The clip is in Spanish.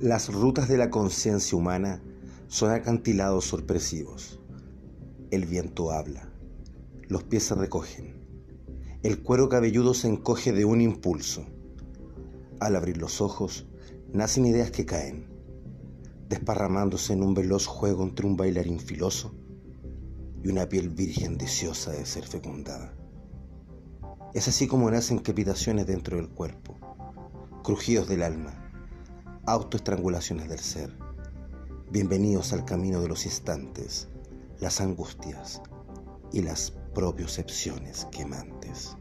Las rutas de la conciencia humana son acantilados sorpresivos. El viento habla, los pies se recogen, el cuero cabelludo se encoge de un impulso. Al abrir los ojos, nacen ideas que caen, desparramándose en un veloz juego entre un bailarín filoso y una piel virgen deseosa de ser fecundada. Es así como nacen crepitaciones dentro del cuerpo, crujidos del alma, autoestrangulaciones del ser. Bienvenidos al camino de los instantes, las angustias y las propiocepciones quemantes.